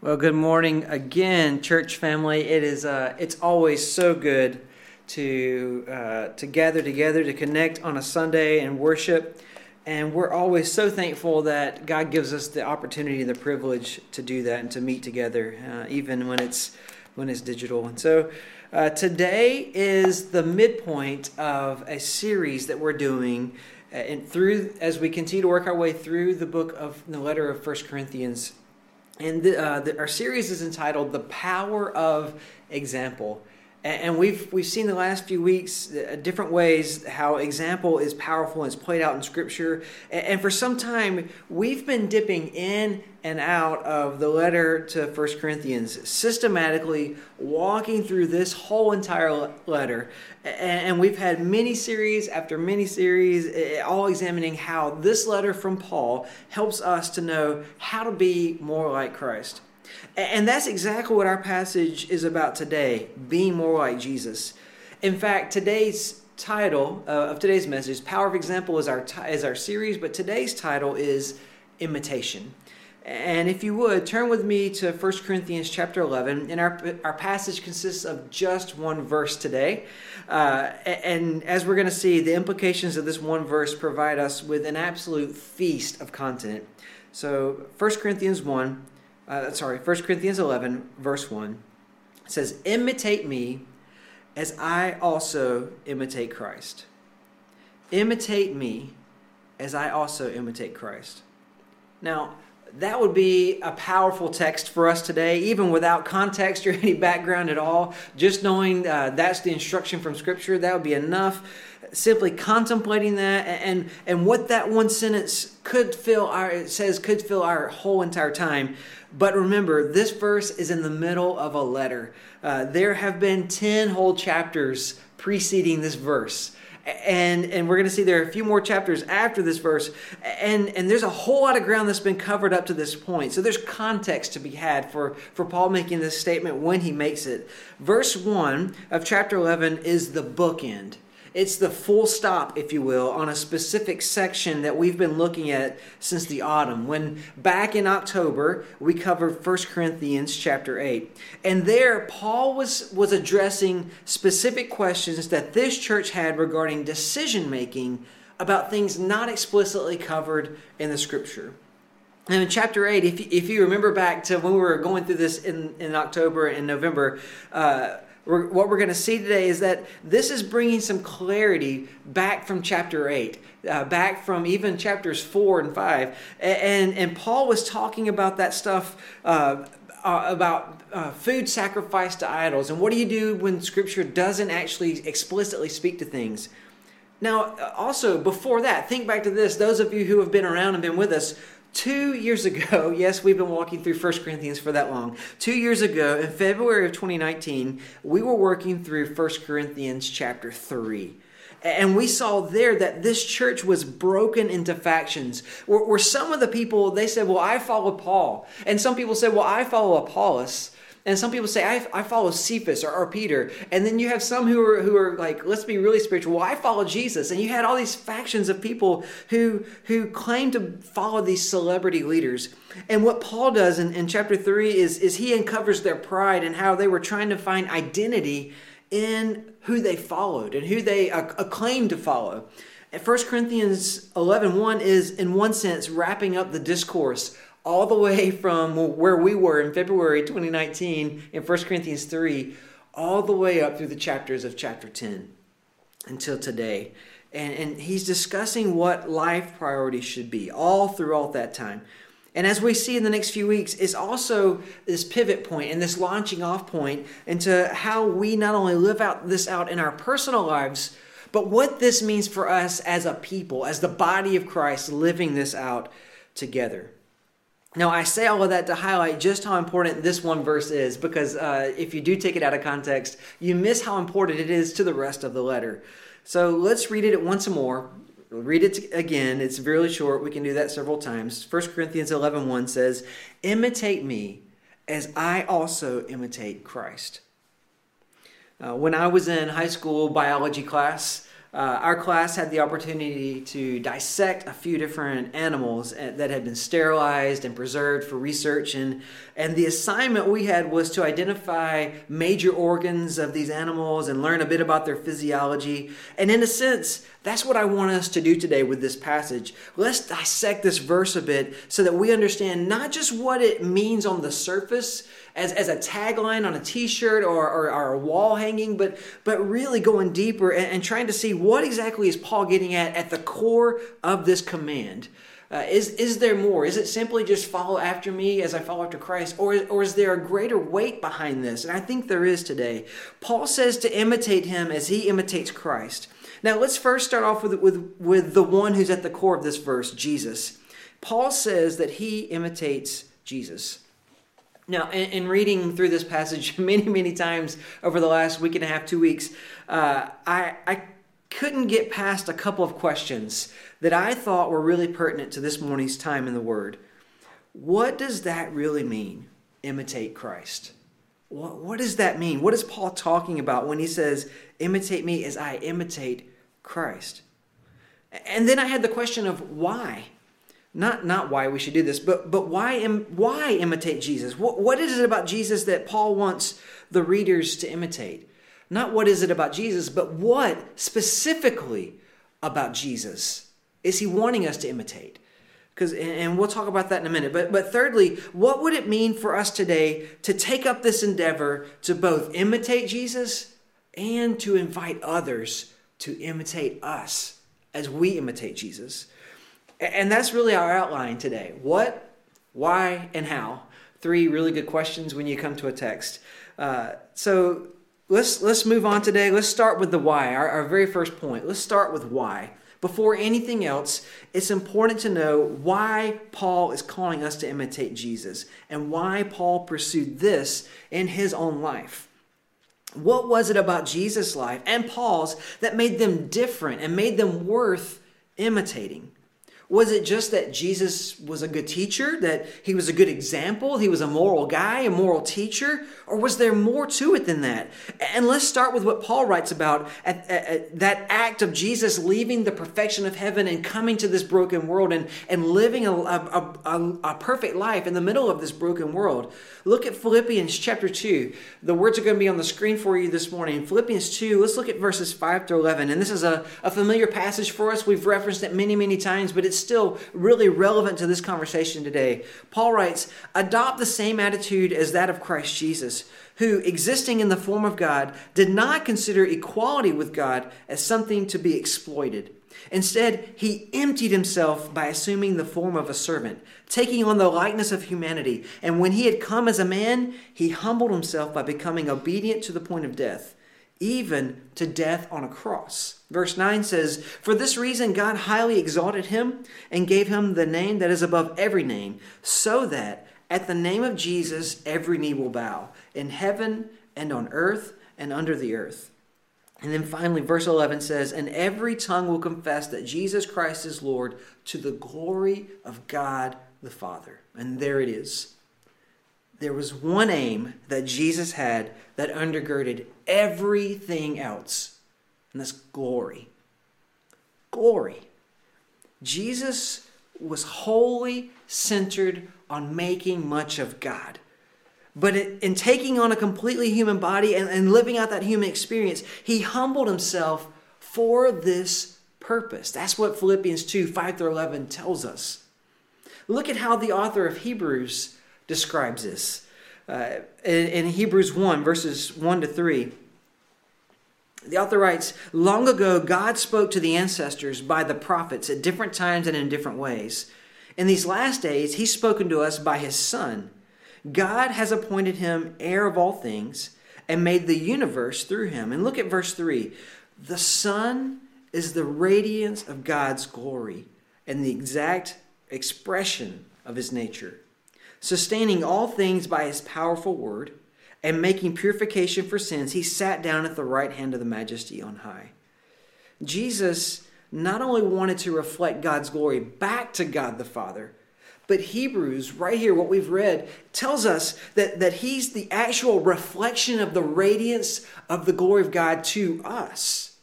Well, good morning again, church family. It is uh, it's always so good to uh, to gather together to connect on a Sunday and worship, and we're always so thankful that God gives us the opportunity, and the privilege to do that and to meet together, uh, even when it's when it's digital. And so. Uh, today is the midpoint of a series that we're doing uh, and through as we continue to work our way through the book of the letter of First Corinthians and the, uh, the, our series is entitled "The Power of Example." And we've we've seen the last few weeks uh, different ways how example is powerful and it's played out in Scripture. And for some time, we've been dipping in and out of the letter to First Corinthians, systematically walking through this whole entire letter. And we've had many series after many series, all examining how this letter from Paul helps us to know how to be more like Christ. And that's exactly what our passage is about today being more like Jesus. In fact, today's title uh, of today's message, Power of Example, is our, is our series, but today's title is Imitation. And if you would, turn with me to 1 Corinthians chapter 11. And our, our passage consists of just one verse today. Uh, and as we're going to see, the implications of this one verse provide us with an absolute feast of content. So 1 Corinthians 1, uh, sorry, 1 Corinthians 11, verse 1 says, Imitate me as I also imitate Christ. Imitate me as I also imitate Christ. Now, that would be a powerful text for us today, even without context or any background at all. Just knowing uh, that's the instruction from Scripture, that would be enough. Simply contemplating that and and what that one sentence could fill our it says could fill our whole entire time. But remember this verse is in the middle of a letter. Uh, there have been 10 whole chapters preceding this verse and and we're going to see there are a few more chapters after this verse. And and there's a whole lot of ground that's been covered up to this point. So there's context to be had for for paul making this statement when he makes it. Verse 1 of chapter 11 is the bookend it's the full stop, if you will, on a specific section that we've been looking at since the autumn. When back in October, we covered 1 Corinthians chapter 8. And there, Paul was, was addressing specific questions that this church had regarding decision making about things not explicitly covered in the scripture. And in chapter 8, if, if you remember back to when we were going through this in, in October and November, uh, we're, what we're going to see today is that this is bringing some clarity back from chapter 8 uh, back from even chapters 4 and 5 and, and paul was talking about that stuff uh, uh, about uh, food sacrificed to idols. And what do you do when scripture doesn't actually explicitly speak to things? Now also before that think back to this. Those of you who have been around and been with us Two years ago, yes, we've been walking through 1 Corinthians for that long. Two years ago, in February of 2019, we were working through 1 Corinthians chapter 3. And we saw there that this church was broken into factions, where, where some of the people, they said, Well, I follow Paul. And some people said, Well, I follow Apollos. And some people say, I, I follow Cephas or, or, Peter. And then you have some who are, who are like, let's be really spiritual. Well, I follow Jesus. And you had all these factions of people who, who claim to follow these celebrity leaders. And what Paul does in, in chapter 3 is, is he uncovers their pride and how they were trying to find identity in who they followed and who they acclaimed to follow. 1 Corinthians 11 1 is, in one sense, wrapping up the discourse all the way from where we were in February 2019 in 1 Corinthians 3, all the way up through the chapters of chapter 10 until today. And, and he's discussing what life priorities should be all throughout that time. And as we see in the next few weeks, it's also this pivot point and this launching off point into how we not only live out this out in our personal lives, but what this means for us as a people, as the body of Christ, living this out together. Now, I say all of that to highlight just how important this one verse is, because uh, if you do take it out of context, you miss how important it is to the rest of the letter. So let's read it once more. Read it again. It's really short. We can do that several times. 1 Corinthians 11 1 says, Imitate me as I also imitate Christ. Uh, when I was in high school biology class, uh, our class had the opportunity to dissect a few different animals uh, that had been sterilized and preserved for research. And, and the assignment we had was to identify major organs of these animals and learn a bit about their physiology. And in a sense, that's what I want us to do today with this passage. Let's dissect this verse a bit so that we understand not just what it means on the surface as, as a tagline on a t-shirt or, or, or a wall hanging, but, but really going deeper and, and, trying to see what exactly is Paul getting at at the core of this command. Uh, is, is there more? Is it simply just follow after me as I follow after Christ? Or, or is there a greater weight behind this? And I think there is today. Paul says to imitate him as he imitates Christ. Now, let's first start off with, with, with the one who's at the core of this verse, Jesus. Paul says that he imitates Jesus. Now, in, in, reading through this passage many, many times over the last week and a half, two weeks, uh, I, I couldn't get past a couple of questions that I thought were really pertinent to this morning's time in the Word. What does that really mean, imitate Christ? What, what does that mean? What is Paul talking about when he says, imitate me as I imitate Christ? And then I had the question of why not not why we should do this, but but why Im, why imitate Jesus? What what is it about Jesus that Paul wants the readers to imitate? Not what is it about Jesus, but what specifically about Jesus is he wanting us to imitate? Because and we'll talk about that in a minute. But but thirdly, what would it mean for us today to take up this endeavor to both imitate Jesus and to invite others to imitate us as we imitate Jesus? And that's really our outline today. What, why, and how. Three really good questions when you come to a text. Uh, so let's let's move on today. Let's start with the why, our, our very first point. Let's start with why. Before anything else, it's important to know why Paul is calling us to imitate Jesus and why Paul pursued this in his own life. What was it about Jesus' life and Paul's that made them different and made them worth imitating? Was it just that Jesus was a good teacher, that he was a good example, he was a moral guy, a moral teacher? Or was there more to it than that? And let's start with what Paul writes about at, at, at that act of Jesus leaving the perfection of heaven and coming to this broken world and, and living a, a, a, a perfect life in the middle of this broken world. Look at Philippians chapter 2. The words are going to be on the screen for you this morning. Philippians 2, let's look at verses 5 through 11. And this is a, a familiar passage for us. We've referenced it many, many times, but it's still really relevant to this conversation today. Paul writes, Adopt the same attitude as that of Christ Jesus, who, existing in the form of God, did not consider equality with God as something to be exploited. Instead, he emptied himself by assuming the form of a servant, taking on the likeness of humanity. And when he had come as a man, he humbled himself by becoming obedient to the point of death, even to death on a cross. Verse 9 says, For this reason God highly exalted him and gave him the name that is above every name, so that at the name of Jesus every knee will bow, in heaven and on earth and under the earth and then finally, verse 11 says, And every tongue will confess that Jesus Christ is Lord to the glory of God the Father. And there it is. There was one aim that Jesus had that undergirded everything else, and that's glory. Glory. Jesus was wholly centered on making much of God. But in taking on a completely human body and, and living out that human experience, he humbled himself for this purpose. That's what Philippians 2 5 through 11 tells us. Look at how the author of Hebrews describes this. Uh, in, in Hebrews 1, verses 1 to 3, the author writes Long ago, God spoke to the ancestors by the prophets at different times and in different ways. In these last days, he's spoken to us by his Son God has appointed him heir of all things and made the universe through him. And look at verse 3 the Son is the radiance of God's glory and the exact expression of his nature, sustaining all things by his powerful word and making purification for sins. He sat down at the right hand of the majesty on high. Jesus not only wanted to reflect God's glory back to God the Father, but Hebrews, right here, what we've read, tells us that, that he's the actual reflection of the radiance of the glory of God to us.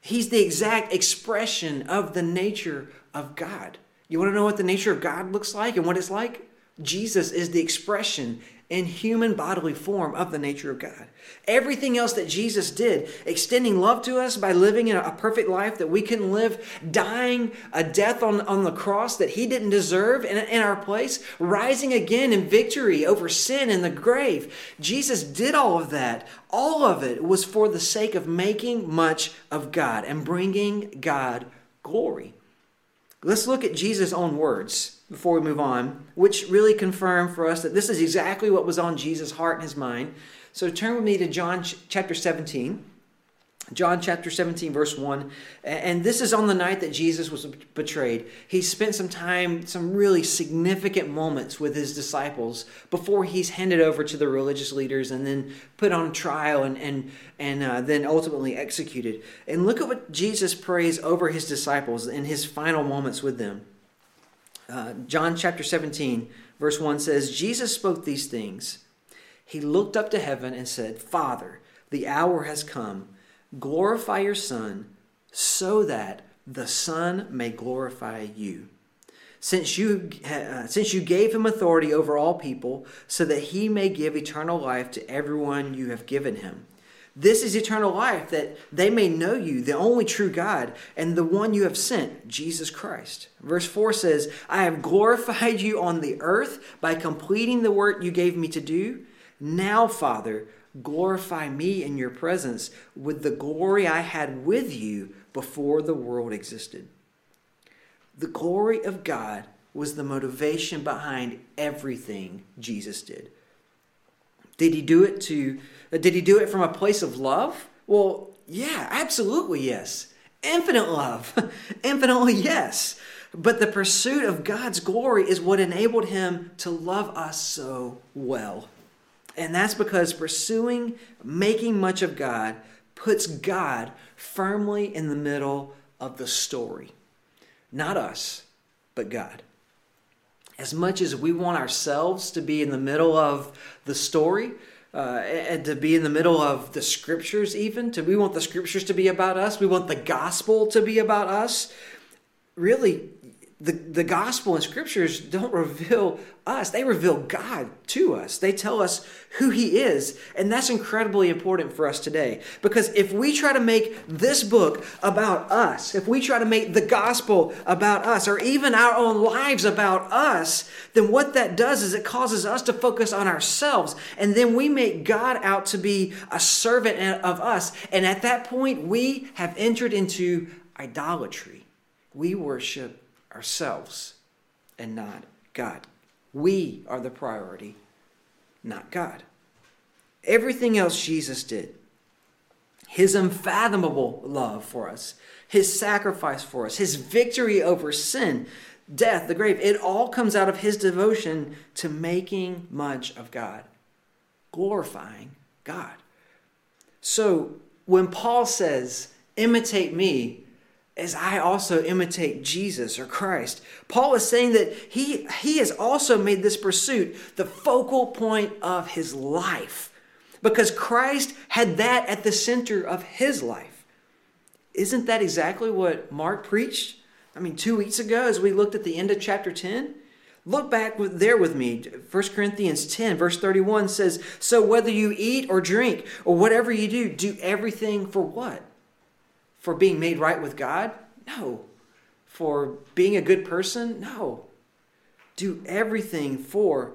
He's the exact expression of the nature of God. You want to know what the nature of God looks like and what it's like? Jesus is the expression in human bodily form of the nature of God. Everything else that Jesus did, extending love to us by living in a perfect life that we can live, dying a death on, on the cross that he didn't deserve in, in our place, rising again in victory over sin and the grave. Jesus did all of that. All of it was for the sake of making much of God and bringing God glory. Let's look at Jesus' own words before we move on, which really confirm for us that this is exactly what was on Jesus' heart and his mind. So turn with me to John chapter 17. John chapter 17, verse 1. And this is on the night that Jesus was betrayed. He spent some time, some really significant moments with his disciples before he's handed over to the religious leaders and then put on trial and, and, and uh, then ultimately executed. And look at what Jesus prays over his disciples in his final moments with them. Uh, John chapter 17, verse 1 says, Jesus spoke these things. He looked up to heaven and said, Father, the hour has come glorify your Son, so that the Son may glorify you. Since you, uh, since you gave him authority over all people, so that he may give eternal life to everyone you have given him. This is eternal life, that they may know you, the only true God, and the one you have sent, Jesus Christ. Verse 4 says, I have glorified you on the earth by completing the work you gave me to do. Now, Father, glorify me in your presence with the glory I had with you before the world existed. The glory of God was the motivation behind everything Jesus did. Did he do it to uh, did he do it from a place of love? Well, yeah, absolutely yes. Infinite love. Infinitely yes. But the pursuit of God's glory is what enabled him to love us so well. And that's because pursuing making much of God puts God firmly in the middle of the story. Not us, but God. As much as we want ourselves to be in the middle of the story, uh, and to be in the middle of the scriptures, even to we want the scriptures to be about us. We want the gospel to be about us. Really, the, the gospel and scriptures don't reveal us, they reveal God to us. They tell us who He is. And that's incredibly important for us today. Because if we try to make this book about us, if we try to make the gospel about us, or even our own lives about us, then what that does is it causes us to focus on ourselves. And then we make God out to be a servant of us. And at that point, we have entered into idolatry. We worship ourselves and not God. We are the priority, not God. Everything else Jesus did, his unfathomable love for us, his sacrifice for us, his victory over sin, death, the grave, it all comes out of his devotion to making much of God, glorifying God. So when Paul says, imitate me, as I also imitate Jesus or Christ. Paul is saying that he, he has also made this pursuit the focal point of his life because Christ had that at the center of his life. Isn't that exactly what Mark preached? I mean, two weeks ago, as we looked at the end of chapter 10, Look back there with me. 1 Corinthians 10, verse 31 says, So whether you eat or drink or whatever you do, do everything for what? For being made right with God? No. For being a good person? No. Do everything for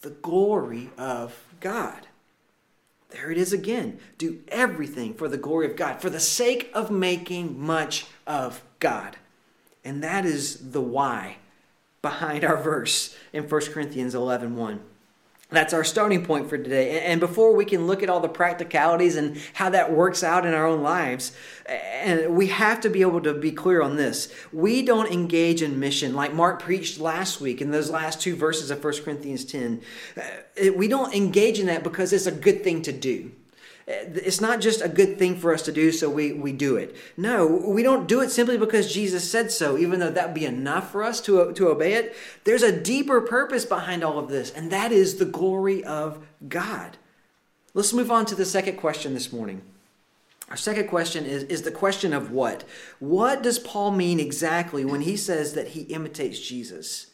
the glory of God. There it is again. Do everything for the glory of God, for the sake of making much of God. And that is the why behind our verse in 1 Corinthians 11 1. That's our starting point for today. And before we can look at all the practicalities and how that works out in our own lives, and we have to be able to be clear on this. We don't engage in mission like Mark preached last week in those last two verses of 1 Corinthians 10. Uh, we don't engage in that because it's a good thing to do it's not just a good thing for us to do, so we, we do it. No, we don't do it simply because Jesus said so, even though that would be enough for us to, to obey it. There's a deeper purpose behind all of this, and that is the glory of God. Let's move on to the second question this morning. Our second question is, is the question of what? What does Paul mean exactly when he says that he imitates Jesus?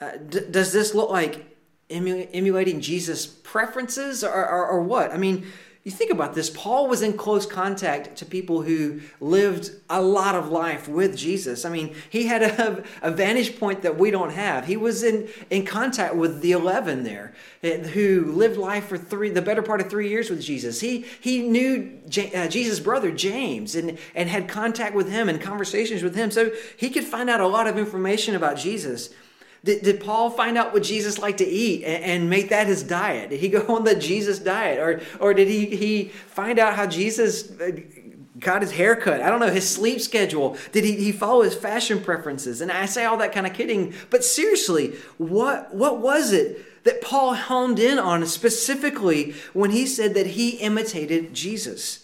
Uh, d- does this look like emu- emulating Jesus' preferences or, or, or what? I mean, you think about this, Paul was in close contact to people who lived a lot of life with Jesus. I mean, he had a, a, vantage point that we don't have. He was in, in contact with the 11 there eh, who lived life for three, the better part of three years with Jesus. He, he knew J, uh, Jesus' brother, James, and, and had contact with him and conversations with him. So he could find out a lot of information about Jesus. Did, did Paul find out what Jesus liked to eat and, and, make that his diet? Did he go on the Jesus diet? Or, or did he, he find out how Jesus uh, got his haircut? I don't know, his sleep schedule. Did he, he follow his fashion preferences? And I say all that kind of kidding, but seriously, what, what was it that Paul honed in on specifically when he said that he imitated Jesus?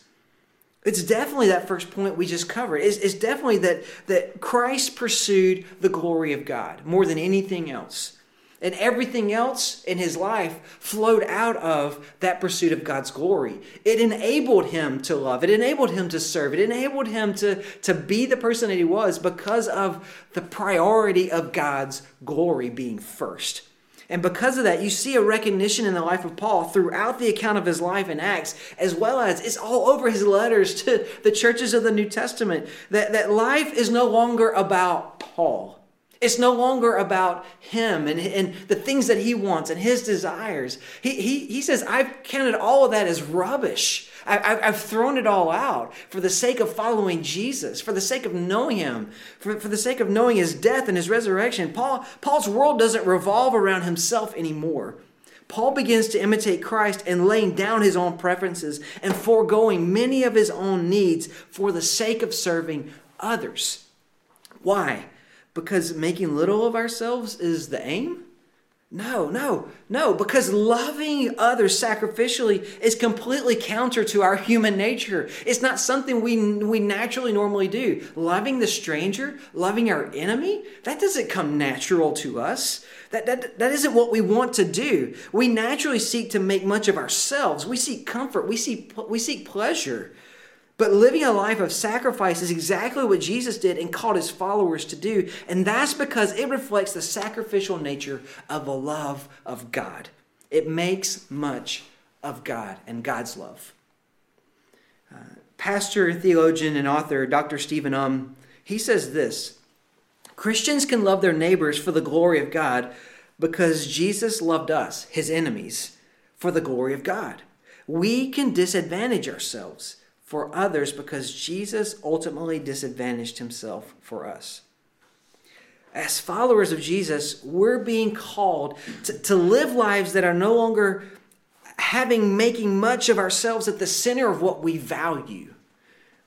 It's definitely that first point we just covered. It's, it's, definitely that, that Christ pursued the glory of God more than anything else. And everything else in his life flowed out of that pursuit of God's glory. It enabled him to love, it enabled him to serve, it enabled him to, to be the person that he was because of the priority of God's glory being first. And because of that, you see a recognition in the life of Paul throughout the account of his life in Acts, as well as it's all over his letters to the churches of the New Testament, that, that life is no longer about Paul. It's no longer about him and, and the things that he wants and his desires. He, he, he says, I've counted all of that as rubbish. I, have thrown it all out for the sake of following Jesus, for the sake of knowing him, for, for the sake of knowing his death and his resurrection. Paul, Paul's world doesn't revolve around himself anymore. Paul begins to imitate Christ and laying down his own preferences and foregoing many of his own needs for the sake of serving others. Why? Because making little of ourselves is the aim? No, no, no, because loving others sacrificially is completely counter to our human nature. It's not something we, we naturally normally do. Loving the stranger, loving our enemy, that doesn't come natural to us. That, that, that isn't what we want to do. We naturally seek to make much of ourselves. We seek comfort, we seek, we seek pleasure. But living a life of sacrifice is exactly what Jesus did and called his followers to do. And that's because it reflects the sacrificial nature of the love of God. It makes much of God and God's love. Uh, pastor, theologian, and author Dr. Stephen Um, he says this Christians can love their neighbors for the glory of God because Jesus loved us, his enemies, for the glory of God. We can disadvantage ourselves for others because Jesus ultimately disadvantaged himself for us. As followers of Jesus, we're being called to, to live lives that are no longer having making much of ourselves at the center of what we value.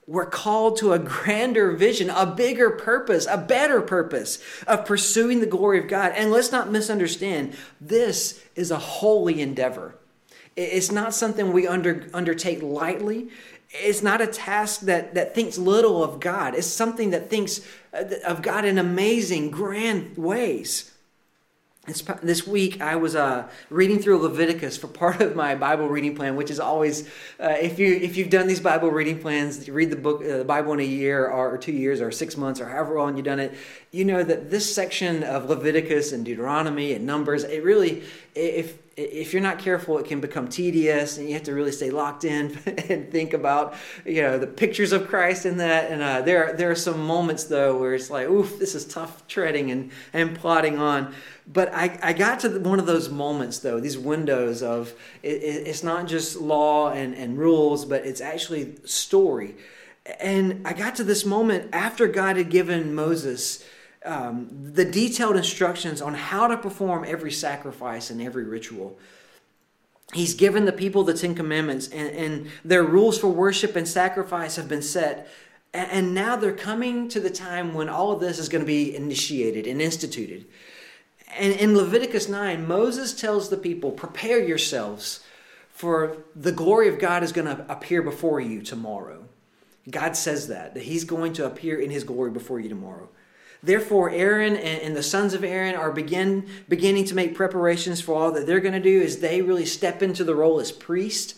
We're called to a grander vision, a bigger purpose, a better purpose of pursuing the glory of God. And let's not misunderstand, this is a holy endeavor. It's not something we under, undertake lightly it's not a task that, that thinks little of God. It's something that thinks uh, of God in amazing, grand ways. This week, I was uh, reading through Leviticus for part of my Bible reading plan, which is always, uh, if you if you've done these Bible reading plans, you read the book, uh, the Bible in a year or, or two years or six months or however long you've done it, you know that this section of Leviticus and Deuteronomy and Numbers, it really, if if you're not careful, it can become tedious, and you have to really stay locked in and think about, you know, the pictures of Christ in that. And uh, there, there are some moments though where it's like, oof, this is tough treading and and plodding on. But I, I got to one of those moments though, these windows of it, it's not just law and and rules, but it's actually story. And I got to this moment after God had given Moses um, the detailed instructions on how to perform every sacrifice and every ritual. He's given the people the Ten Commandments, and, and their rules for worship and sacrifice have been set. And, and now they're coming to the time when all of this is going to be initiated and instituted. And in Leviticus 9, Moses tells the people, Prepare yourselves, for the glory of God is going to appear before you tomorrow. God says that, that He's going to appear in His glory before you tomorrow. Therefore, Aaron and, the sons of Aaron are begin, beginning to make preparations for all that they're going to do as they really step into the role as priest.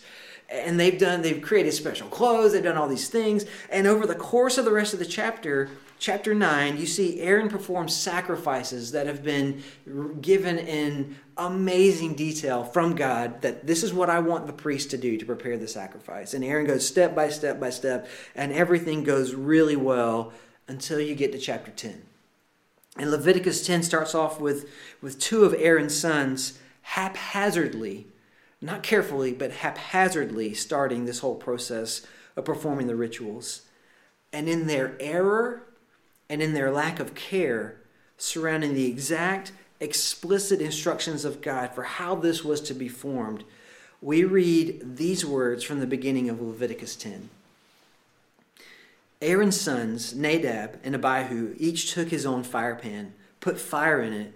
and they've done they've created special clothes they've done all these things. And over the course of the rest of the chapter chapter 9 you see aaron perform sacrifices that have been given in amazing detail from god that this is what i want the priest to do to prepare the sacrifice. And aaron goes step by step by step and everything goes really well until you get to chapter 10 and leviticus 10 starts off with with two of aaron's sons haphazardly not carefully, but haphazardly starting this whole process of performing the rituals. And in their error and in their lack of care surrounding the exact, explicit instructions of God for how this was to be formed, we read these words from the beginning of Leviticus 10. Aaron's sons, Nadab and Abihu, each took his own fire pan, put fire in it,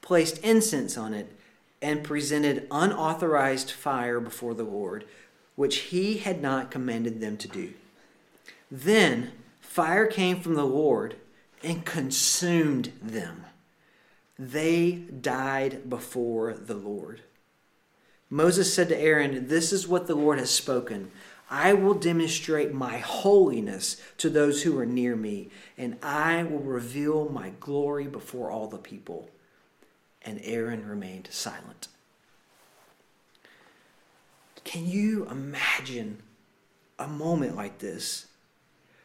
placed incense on it, and presented unauthorized fire before the Lord, which he had not commanded them to do. Then fire came from the Lord and consumed them. They died before the Lord. Moses said to Aaron, This is what the Lord has spoken. I will demonstrate my holiness to those who are near me, and I will reveal my glory before all the people and Aaron remained silent. Can you imagine a moment like this?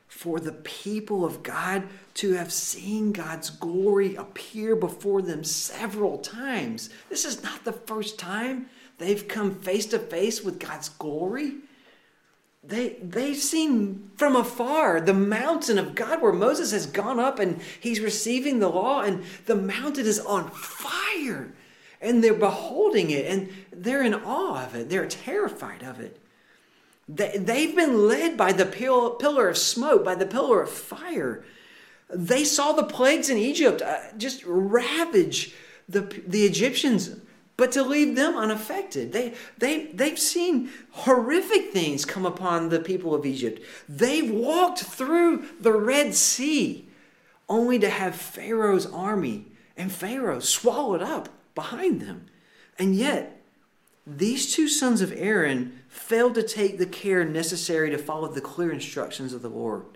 For the people of God to have seen God's glory appear before them several times. This is not the first time they've come face to face with God's glory they they've seen from afar the mountain of God where Moses has gone up and he's receiving the law and the mountain is on fire and they're beholding it and they're in awe of it. They're terrified of it. They, they've been led by the pillar of smoke by the pillar of fire. They saw the plagues in Egypt. Uh, just ravage the the Egyptians but to leave them unaffected. They, they, they've seen horrific things come upon the people of Egypt. They've walked through the Red Sea only to have Pharaoh's army and Pharaoh swallowed up behind them. And yet, these two sons of Aaron failed to take the care necessary to follow the clear instructions of the Lord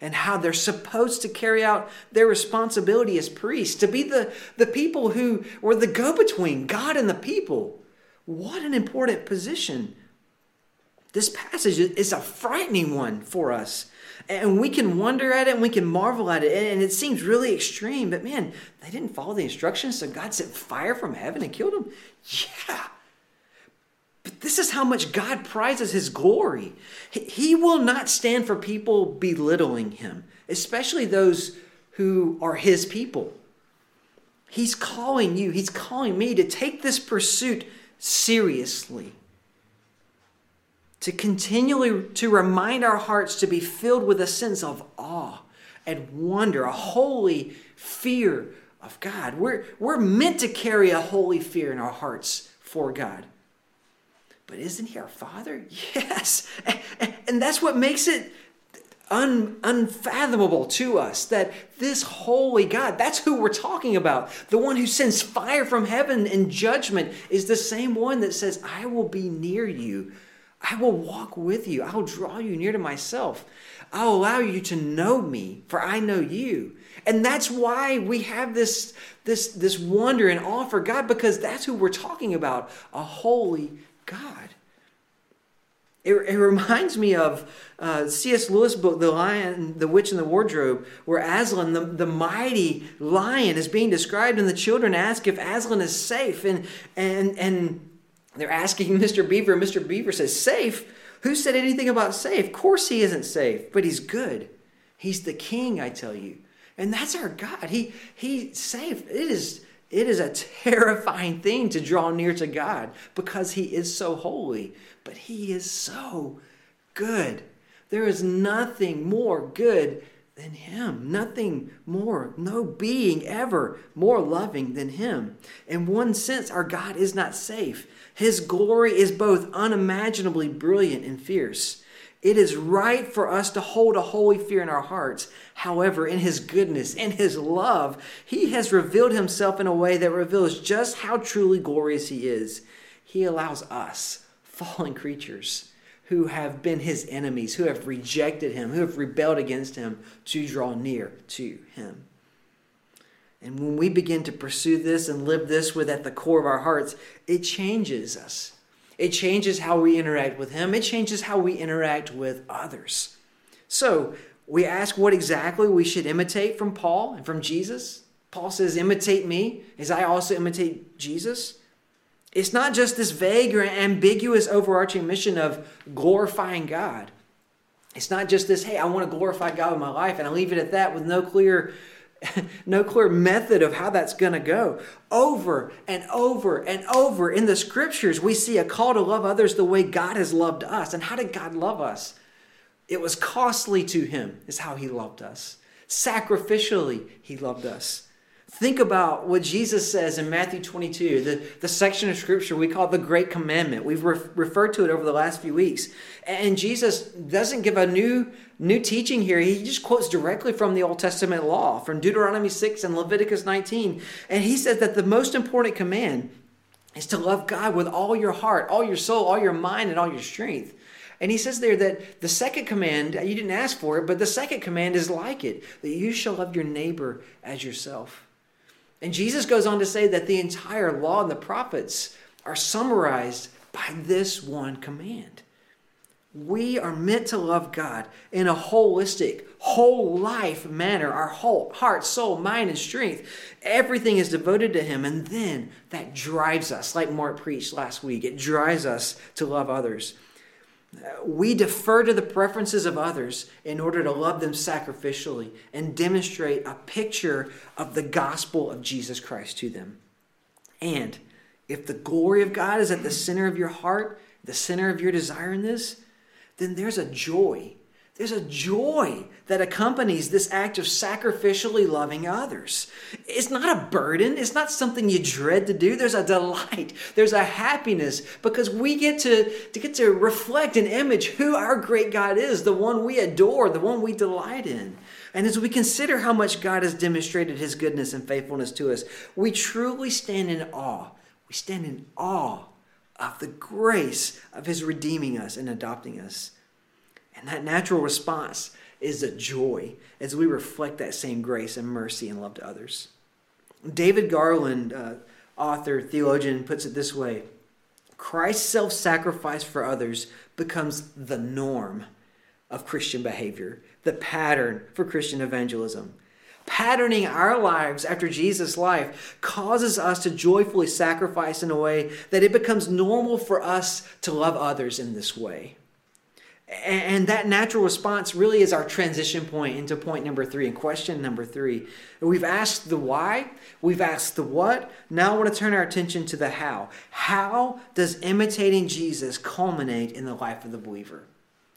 and how they're supposed to carry out their responsibility as priests, to be the, the people who were the go between God and the people. What an important position. This passage is a frightening one for us. And we can wonder at it and we can marvel at it. And it seems really extreme, but man, they didn't follow the instructions, so God sent fire from heaven and killed them. Yeah. This is how much God prizes his glory. He will not stand for people belittling him, especially those who are his people. He's calling you, he's calling me to take this pursuit seriously. To continually to remind our hearts to be filled with a sense of awe and wonder, a holy fear of God. We're, we're meant to carry a holy fear in our hearts for God. But isn't he our Father? Yes. And that's what makes it un, unfathomable to us that this holy God, that's who we're talking about. The one who sends fire from heaven in judgment is the same one that says, I will be near you. I will walk with you. I'll draw you near to myself. I'll allow you to know me, for I know you. And that's why we have this, this, this wonder and awe for God, because that's who we're talking about a holy God. It, it reminds me of uh, C.S. Lewis' book, The Lion, the Witch, and the Wardrobe, where Aslan, the, the mighty lion, is being described, and the children ask if Aslan is safe. And, and, and they're asking Mr. Beaver, and Mr. Beaver says, Safe? Who said anything about safe? Of course he isn't safe, but he's good. He's the king, I tell you. And that's our God. He, he's safe. It is it is a terrifying thing to draw near to God because He is so holy, but He is so good. There is nothing more good than Him. Nothing more, no being ever more loving than Him. In one sense, our God is not safe. His glory is both unimaginably brilliant and fierce. It is right for us to hold a holy fear in our hearts. However, in His goodness and His love, He has revealed Himself in a way that reveals just how truly glorious He is. He allows us, fallen creatures, who have been his enemies, who have rejected him, who have rebelled against him, to draw near to him. And when we begin to pursue this and live this with at the core of our hearts, it changes us. It changes how we interact with him, it changes how we interact with others. So, we ask what exactly we should imitate from Paul and from Jesus. Paul says, Imitate me as I also imitate Jesus. It's not just this vague or ambiguous overarching mission of glorifying God. It's not just this, hey, I want to glorify God with my life, and I leave it at that with no clear, no clear method of how that's going to go. Over and over and over in the scriptures, we see a call to love others the way God has loved us. And how did God love us? It was costly to him, is how he loved us. Sacrificially, he loved us. Think about what Jesus says in Matthew 22, the, the section of scripture we call the Great Commandment. We've re- referred to it over the last few weeks. And Jesus doesn't give a new, new teaching here. He just quotes directly from the Old Testament law, from Deuteronomy 6 and Leviticus 19. And he says that the most important command is to love God with all your heart, all your soul, all your mind, and all your strength. And he says there that the second command, you didn't ask for it, but the second command is like it that you shall love your neighbor as yourself. And Jesus goes on to say that the entire law and the prophets are summarized by this one command. We are meant to love God in a holistic, whole life manner. Our whole heart, soul, mind, and strength. Everything is devoted to Him. And then that drives us, like Mark preached last week, it drives us to love others we defer to the preferences of others in order to love them sacrificially and demonstrate a picture of the gospel of Jesus Christ to them. And if the glory of God is at the center of your heart, the center of your desire in this, then there's a joy there's a joy that accompanies this act of sacrificially loving others. It's not a burden, it's not something you dread to do. There's a delight, there's a happiness because we get to, to get to reflect and image who our great God is, the one we adore, the one we delight in. And as we consider how much God has demonstrated his goodness and faithfulness to us, we truly stand in awe. We stand in awe of the grace of his redeeming us and adopting us. And that natural response is a joy as we reflect that same grace and mercy and love to others. David Garland, uh, author, theologian, puts it this way Christ's self sacrifice for others becomes the norm of Christian behavior, the pattern for Christian evangelism. Patterning our lives after Jesus' life causes us to joyfully sacrifice in a way that it becomes normal for us to love others in this way. And that natural response really is our transition point into point number three and question number three. We've asked the why, we've asked the what. Now I want to turn our attention to the how. How does imitating Jesus culminate in the life of the believer?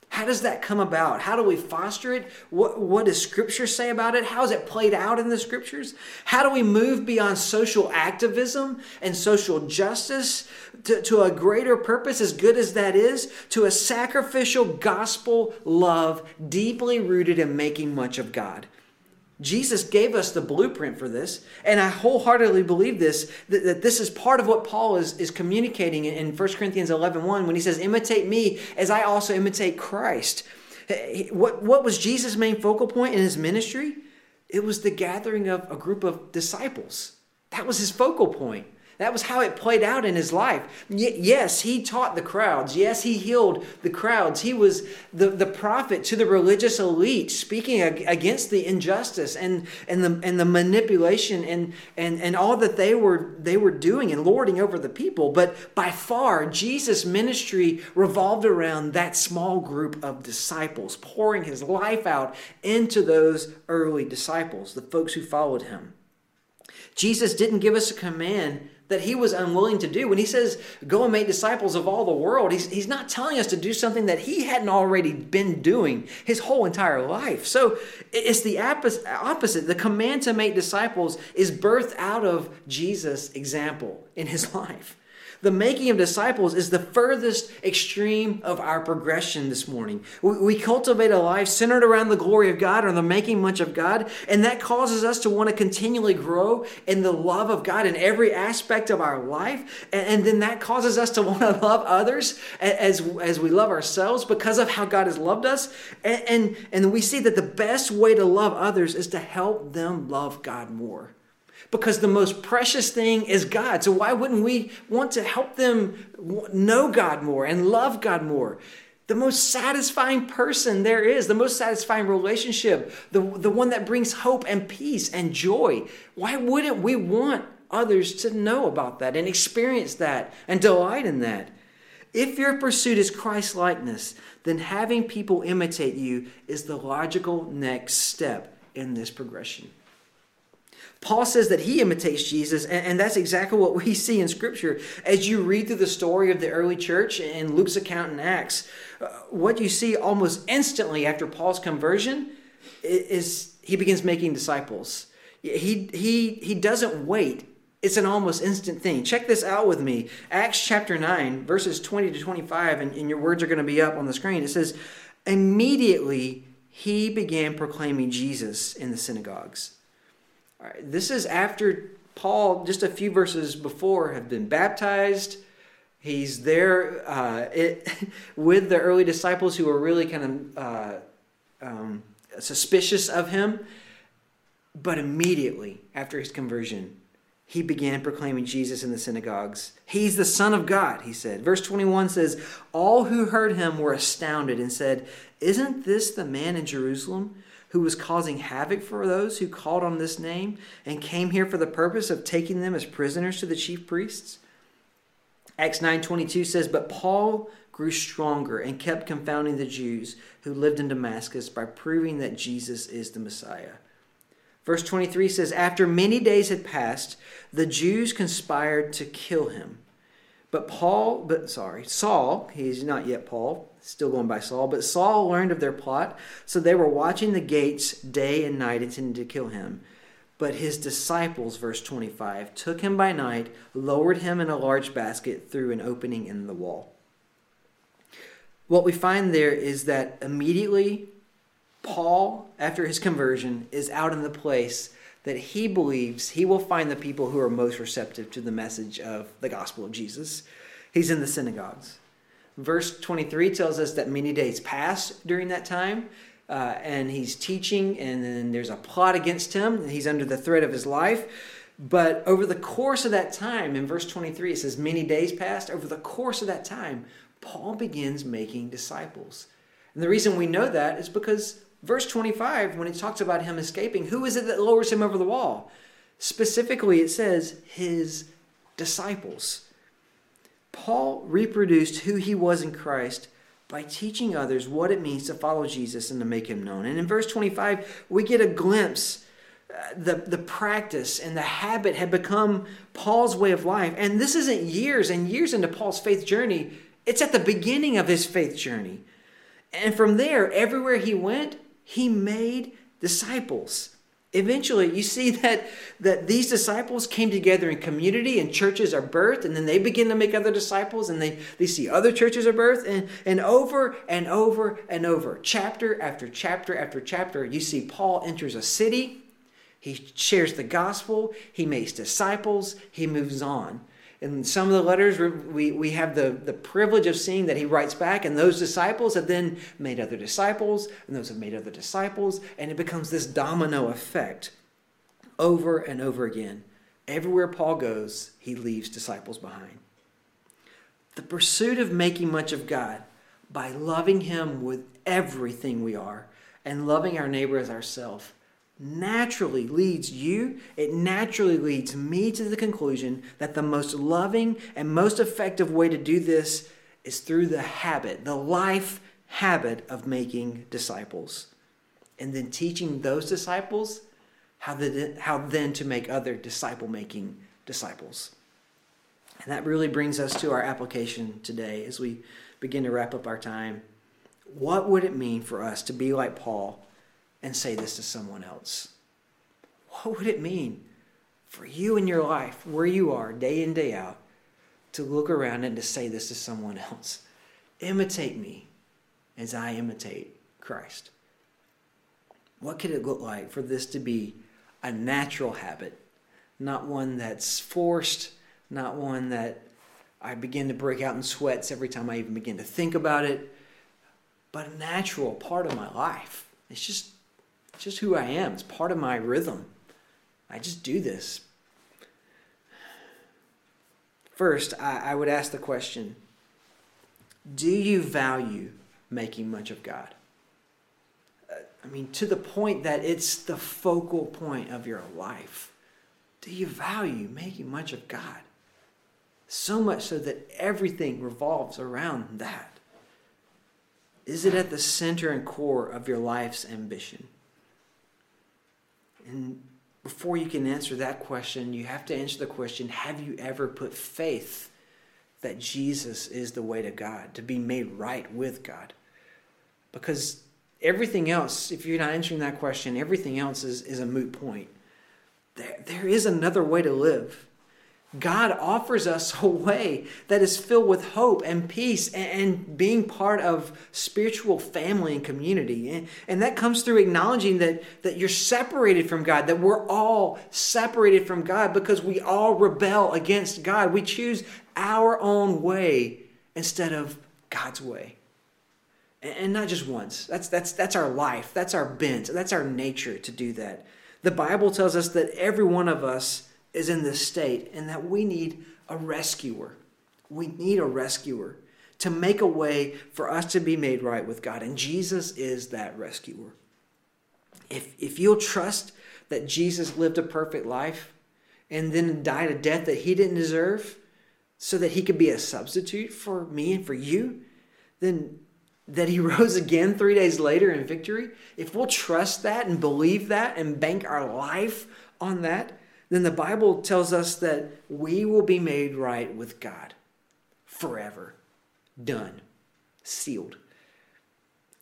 How does that come about? How do we foster it? What, what does Scripture say about it? How is it played out in the Scriptures? How do we move beyond social activism and social justice to, to a greater purpose, as good as that is, to a sacrificial gospel love deeply rooted in making much of God? Jesus gave us the blueprint for this, and I wholeheartedly believe this that, that, this is part of what Paul is, is communicating in 1 Corinthians 11 1 when he says, Imitate me as I also imitate Christ. What, what was Jesus' main focal point in his ministry? It was the gathering of a group of disciples. That was his focal point. That was how it played out in his life. Yes, he taught the crowds. Yes, he healed the crowds. He was the, the prophet to the religious elite, speaking ag- against the injustice and, and, the, and the manipulation and, and, and all that they were, they were doing and lording over the people. But by far, Jesus' ministry revolved around that small group of disciples, pouring his life out into those early disciples, the folks who followed him. Jesus didn't give us a command that he was unwilling to do. When he says, go and make disciples of all the world, he's, he's not telling us to do something that he hadn't already been doing his whole entire life. So it's the opposite. The command to make disciples is birthed out of Jesus' example in his life. The making of disciples is the furthest extreme of our progression this morning. We, cultivate a life centered around the glory of God or the making much of God, and that causes us to want to continually grow in the love of God in every aspect of our life. And, and then that causes us to want to love others as, as we love ourselves because of how God has loved us. And, and, and we see that the best way to love others is to help them love God more because the most precious thing is God. So why wouldn't we want to help them know God more and love God more? The most satisfying person there is, the most satisfying relationship, the, the one that brings hope and peace and joy. Why wouldn't we want others to know about that and experience that and delight in that? If your pursuit is Christ likeness, then having people imitate you is the logical next step in this progression. Paul says that he imitates Jesus, and, that's exactly what we see in Scripture. As you read through the story of the early church in Luke's account in Acts, uh, what you see almost instantly after Paul's conversion is he begins making disciples. He, he, he doesn't wait. It's an almost instant thing. Check this out with me. Acts chapter 9, verses 20 to 25, and, and your words are going to be up on the screen. It says, Immediately he began proclaiming Jesus in the synagogues this is after Paul, just a few verses before, have been baptized. He's there uh, it, with the early disciples who were really kind of uh, um, suspicious of him. But immediately after his conversion, he began proclaiming Jesus in the synagogues. He's the Son of God, he said. Verse 21 says, All who heard him were astounded and said, Isn't this the man in Jerusalem? Who was causing havoc for those who called on this name and came here for the purpose of taking them as prisoners to the chief priests? Acts 9:22 says, "But Paul grew stronger and kept confounding the Jews who lived in Damascus by proving that Jesus is the Messiah." Verse 23 says, After many days had passed, the Jews conspired to kill him. But Paul, but sorry, Saul, he's not yet Paul, still going by Saul, but Saul learned of their plot, so they were watching the gates day and night, intending to kill him. But his disciples, verse 25, took him by night, lowered him in a large basket through an opening in the wall. What we find there is that immediately Paul, after his conversion, is out in the place that he believes he will find the people who are most receptive to the message of the gospel of Jesus. He's in the synagogues. Verse 23 tells us that many days pass during that time, uh, and he's teaching, and then there's a plot against him. He's under the threat of his life. But over the course of that time, in verse 23, it says, Many days passed. Over the course of that time, Paul begins making disciples. And the reason we know that is because verse 25, when it talks about him escaping, who is it that lowers him over the wall? Specifically, it says his disciples. Paul reproduced who he was in Christ by teaching others what it means to follow Jesus and to make him known. And in verse 25, we get a glimpse. Uh, the, the practice and the habit had become Paul's way of life. And this isn't years and years into Paul's faith journey, it's at the beginning of his faith journey. And from there, everywhere he went, he made disciples. Eventually, you see that, that these disciples came together in community and churches are birthed, and then they begin to make other disciples, and they, they see other churches are birthed, and, and over and over and over, chapter after chapter after chapter, you see Paul enters a city, he shares the gospel, he makes disciples, he moves on. In some of the letters, we, we have the, the privilege of seeing that he writes back, and those disciples have then made other disciples, and those have made other disciples, and it becomes this domino effect over and over again. Everywhere Paul goes, he leaves disciples behind. The pursuit of making much of God by loving him with everything we are and loving our neighbor as ourselves naturally leads you, it naturally leads me to the conclusion that the most loving and most effective way to do this is through the habit, the life habit of making disciples. And then teaching those disciples how, the, how then to make other disciple making disciples. And that really brings us to our application today as we begin to wrap up our time. What would it mean for us to be like Paul and say this to someone else? What would it mean for you in your life, where you are, day in, day out, to look around and to say this to someone else imitate me as I imitate Christ. What could it look like for this to be a natural habit, not one that's forced, not one that I begin to break out in sweats every time I even begin to think about it, but a natural part of my life. It's just, it's just who I am. It's part of my rhythm. I just do this. First, I, I would ask the question Do you value making much of God? Uh, I mean, to the point that it's the focal point of your life. Do you value making much of God? So much so that everything revolves around that. Is it at the center and core of your life's ambition? And before you can answer that question, you have to answer the question Have you ever put faith that Jesus is the way to God, to be made right with God? Because everything else, if you're not answering that question, everything else is, is a moot point. There, there is another way to live. God offers us a way that is filled with hope and peace and being part of spiritual family and community. And, that comes through acknowledging that, that you're separated from God, that we're all separated from God because we all rebel against God. We choose our own way instead of God's way. And, and not just once. That's, that's, that's our life, that's our bent, that's our nature to do that. The Bible tells us that every one of us is in this state and that we need a rescuer. We need a rescuer to make a way for us to be made right with God. And Jesus is that rescuer. If, if you'll trust that Jesus lived a perfect life and then died a death that he didn't deserve so that he could be a substitute for me and for you, then that he rose again three days later in victory, if we'll trust that and believe that and bank our life on that, then the Bible tells us that we will be made right with God forever. Done. Sealed.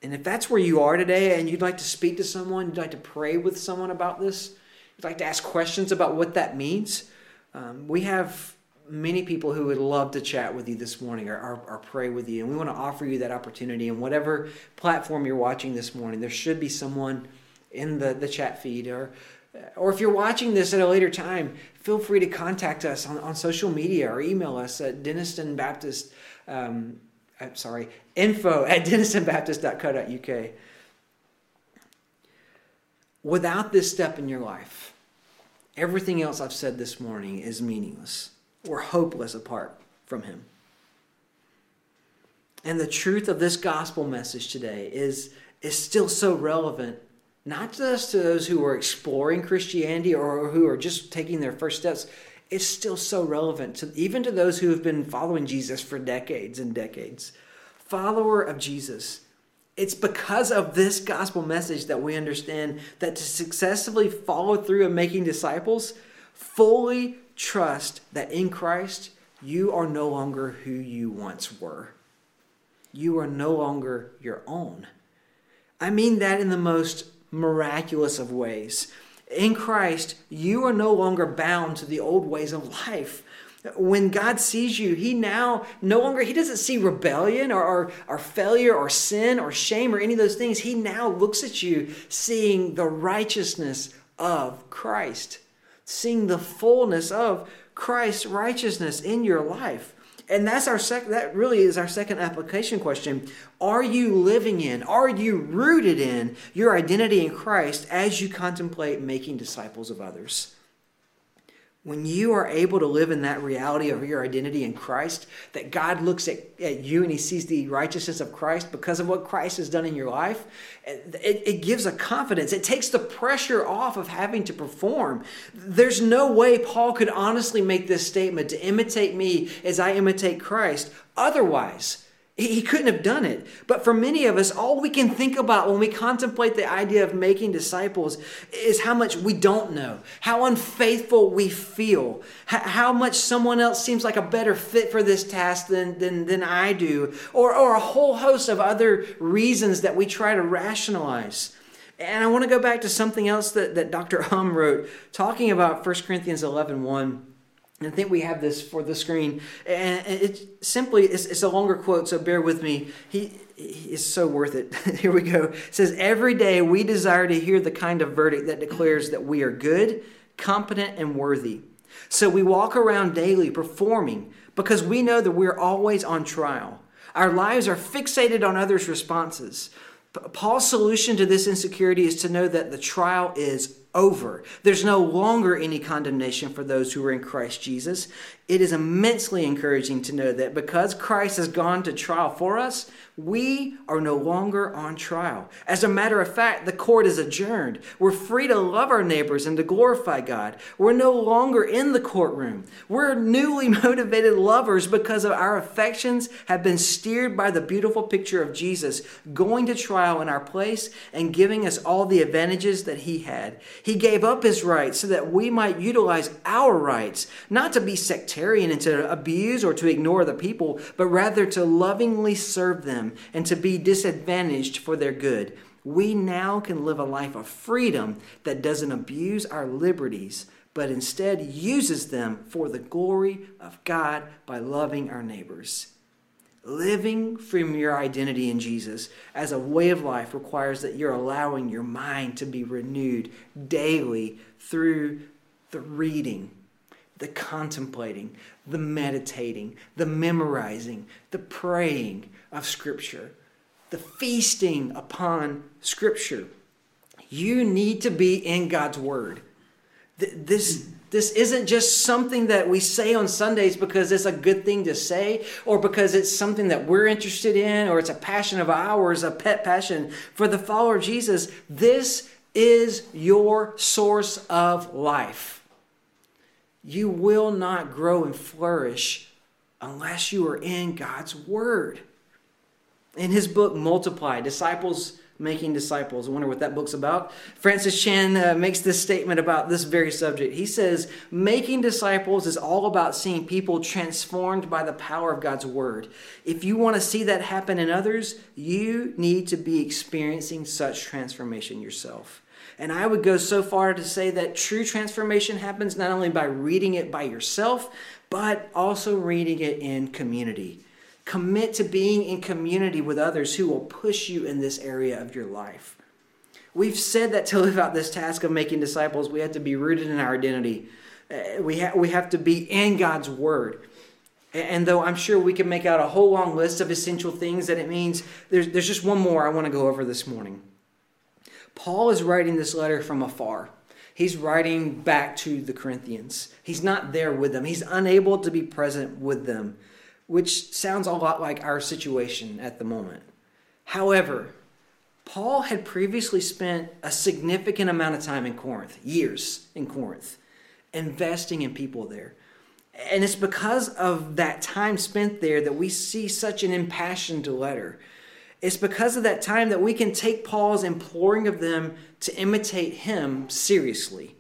And if that's where you are today and you'd like to speak to someone, you'd like to pray with someone about this, you'd like to ask questions about what that means, um, we have many people who would love to chat with you this morning or, or, or, pray with you. And we want to offer you that opportunity. And whatever platform you're watching this morning, there should be someone in the, the chat feed or or if you're watching this at a later time, feel free to contact us on, on social media or email us at Denniston Baptist, um, I'm sorry, info at dennistonbaptist.co.uk. Without this step in your life, everything else I've said this morning is meaningless or hopeless apart from Him. And the truth of this gospel message today is, is still so relevant not just to those who are exploring Christianity or who are just taking their first steps, it's still so relevant to even to those who have been following Jesus for decades and decades. Follower of Jesus. It's because of this gospel message that we understand that to successfully follow through in making disciples, fully trust that in Christ you are no longer who you once were. You are no longer your own. I mean that in the most miraculous of ways. In Christ, you are no longer bound to the old ways of life. When God sees you, He now no longer, He doesn't see rebellion or, or, or failure or sin or shame or any of those things. He now looks at you seeing the righteousness of Christ, seeing the fullness of Christ's righteousness in your life. And that's our second that really is our second application question. Are you living in, are you rooted in your identity in Christ as you contemplate making disciples of others? When you are able to live in that reality of your identity in Christ, that God looks at, at you and he sees the righteousness of Christ because of what Christ has done in your life, it, it gives a confidence. It takes the pressure off of having to perform. There's no way Paul could honestly make this statement to imitate me as I imitate Christ. Otherwise, he couldn't have done it. But for many of us, all we can think about when we contemplate the idea of making disciples is how much we don't know, how unfaithful we feel, how much someone else seems like a better fit for this task than, than, than I do, or, or a whole host of other reasons that we try to rationalize. And I want to go back to something else that, that Dr. Hum wrote, talking about 1 Corinthians 11 1 And I think we have this for the screen. And it simply it's, it's a longer quote, so bear with me. He, he is so worth it. Here we go. It says, Every day we desire to hear the kind of verdict that declares that we are good, competent, and worthy. So we walk around daily performing because we know that we're always on trial. Our lives are fixated on others' responses. Paul's solution to this insecurity is to know that the trial is over. There's no longer any condemnation for those who are in Christ Jesus. It is immensely encouraging to know that because Christ has gone to trial for us, we are no longer on trial. As a matter of fact, the court is adjourned. We're free to love our neighbors and to glorify God. We're no longer in the courtroom. We're newly motivated lovers because of our affections have been steered by the beautiful picture of Jesus going to trial in our place and giving us all the advantages that he had. He gave up his rights so that we might utilize our rights, not to be sectarian and to abuse or to ignore the people, but rather to lovingly serve them and to be disadvantaged for their good. We now can live a life of freedom that doesn't abuse our liberties, but instead uses them for the glory of God by loving our neighbors. Living from your identity in Jesus as a way of life requires that you're allowing your mind to be renewed daily through the reading, the contemplating, the meditating, the memorizing, the praying, of Scripture, the feasting upon Scripture. You need to be in God's Word. This, this isn't just something that we say on Sundays because it's a good thing to say or because it's something that we're interested in or it's a passion of ours, a pet passion. For the follower of Jesus, this is your source of life. You will not grow and flourish unless you are in God's Word. In his book multiply disciples making disciples. I wonder what that book's about. Francis chan uh, makes this statement about this very subject. He says making disciples is all about seeing people transformed by the power of god's word. If you want to see that happen in others you need to be experiencing such transformation yourself and I would go so far to say that true transformation happens not only by reading it by yourself, but also reading it in community. Commit to being in community with others who will push you in this area of your life. We've said that to live out this task of making disciples, we have to be rooted in our identity. Uh, we, ha- we have to be in God's Word. And though I'm sure we can make out a whole long list of essential things that it means, there's, there's just one more I want to go over this morning. Paul is writing this letter from afar. He's writing back to the Corinthians. He's not there with them, he's unable to be present with them which sounds a lot like our situation at the moment. However, Paul had previously spent a significant amount of time in Corinth, years in Corinth, investing in people there. And it's because of that time spent there that we see such an impassioned letter. It's because of that time that we can take Paul's imploring of them to imitate him seriously.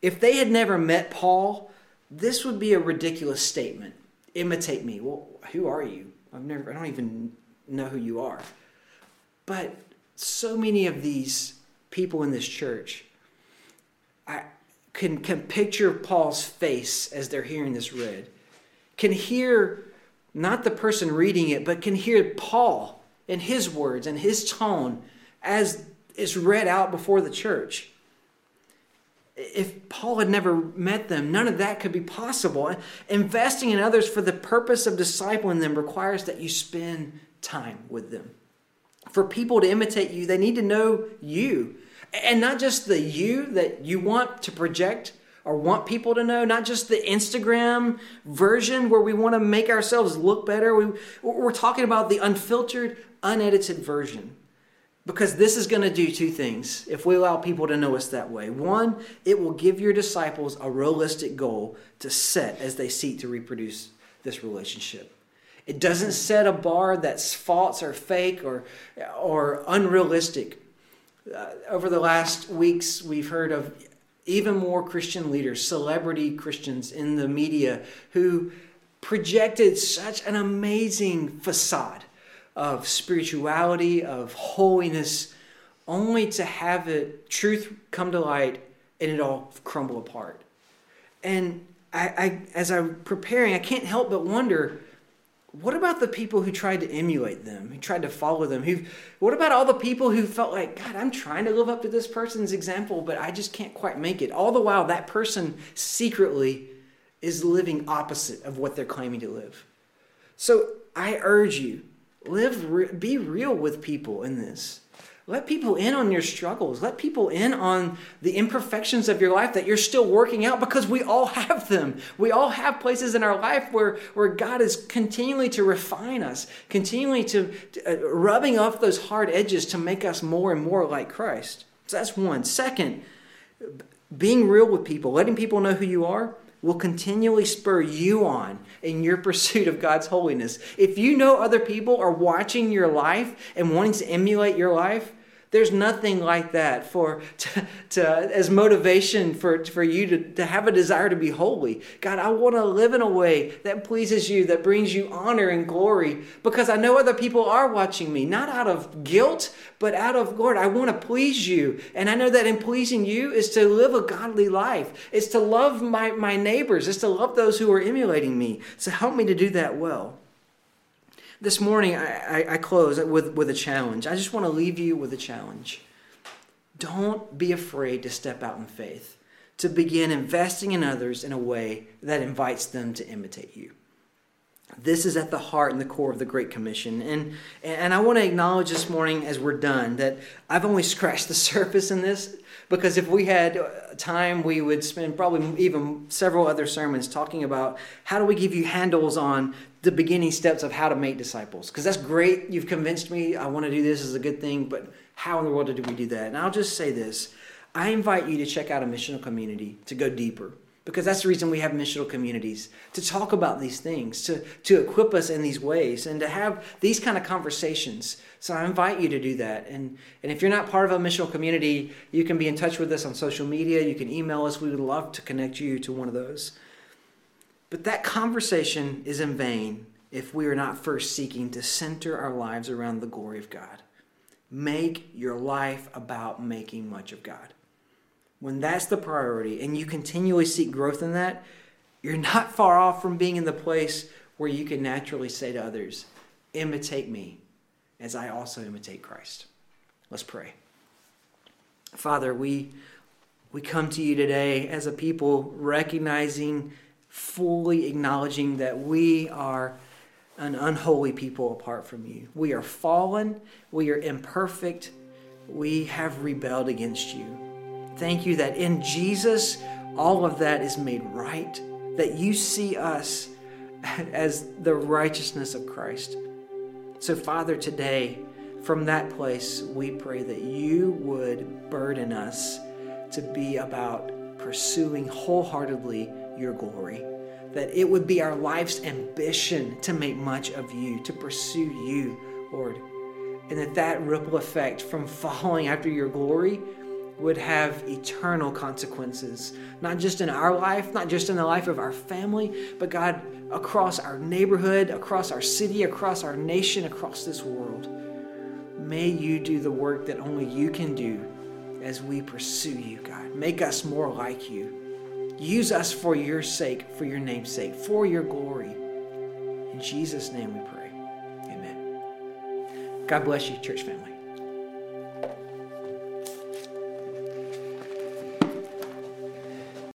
If they had never met Paul, this would be a ridiculous statement imitate me. Well, who are you? I've never, I don't even know who you are. But so many of these people in this church, I can, can picture Paul's face as they're hearing this read, can hear not the person reading it, but can hear Paul and his words and his tone as is read out before the church if Paul had never met them, none of that could be possible. Investing in others for the purpose of discipling them requires that you spend time with them. For people to imitate you, they need to know you. And not just the you that you want to project or want people to know, not just the Instagram version where we want to make ourselves look better. We, we're talking about the unfiltered, unedited version because this is going to do two things if we allow people to know us that way. One, it will give your disciples a realistic goal to set as they seek to reproduce this relationship. It doesn't set a bar that's false or fake or, or unrealistic. Uh, over the last weeks, we've heard of even more Christian leaders, celebrity Christians in the media, who projected such an amazing facade of spirituality, of holiness, only to have it truth come to light and it all crumble apart. And I, I, as I'm preparing, I can't help but wonder what about the people who tried to emulate them, who tried to follow them? Who, what about all the people who felt like, God, I'm trying to live up to this person's example, but I just can't quite make it? All the while, that person secretly is living opposite of what they're claiming to live. So I urge you, live, be real with people in this. Let people in on your struggles. Let people in on the imperfections of your life that you're still working out because we all have them. We all have places in our life where, where God is continually to refine us, continually to, to uh, rubbing off those hard edges to make us more and more like Christ. So that's one. Second, being real with people, letting people know who you are will continually spur you on in your pursuit of God's holiness. If you know other people are watching your life and wanting to emulate your life, there's nothing like that for to, to, as motivation for, for you to, to have a desire to be holy. God, I want to live in a way that pleases you, that brings you honor and glory, because I know other people are watching me, not out of guilt, but out of, Lord, I want to please you. And I know that in pleasing you is to live a godly life. It's to love my, my neighbors. It's to love those who are emulating me. So help me to do that well. This morning, I, I, I close with, with a challenge. I just want to leave you with a challenge. Don't be afraid to step out in faith, to begin investing in others in a way that invites them to imitate you. This is at the heart and the core of the Great Commission. And, and I want to acknowledge this morning as we're done that I've only scratched the surface in this because if we had uh, time, we would spend probably even several other sermons talking about how do we give you handles on the beginning steps of how to make disciples. Because that's great. You've convinced me. I want to do this is a good thing. But how in the world do we do that? And I'll just say this I invite you to check out a missional community to go deeper. Because that's the reason we have missional communities to talk about these things, to, to equip us in these ways, and to have these kind of conversations. So I invite you to do that. And, and if you're not part of a missional community, you can be in touch with us on social media. You can email us. We would love to connect you to one of those. But that conversation is in vain if we are not first seeking to center our lives around the glory of God. Make your life about making much of God. When that's the priority and you continually seek growth in that, you're not far off from being in the place where you can naturally say to others, Imitate me as I also imitate Christ. Let's pray. Father, we, we come to you today as a people recognizing fully acknowledging that we are an unholy people apart from you. We are fallen, we are imperfect, we have rebelled against you. Thank you that in Jesus, all of that is made right, that you see us as the righteousness of Christ. So, Father, today, from that place, we pray that you would burden us to be about pursuing wholeheartedly your glory. That it would be our life's ambition to make much of you, to pursue you, Lord. And that that ripple effect from following after your glory would have eternal consequences, not just in our life, not just in the life of our family, but God, across our neighborhood, across our city, across our nation, across this world. May you do the work that only you can do as we pursue you, God. Make us more like you. Use us for your sake, for your name's sake, for your glory. In Jesus' name we pray. Amen. God bless you, church family.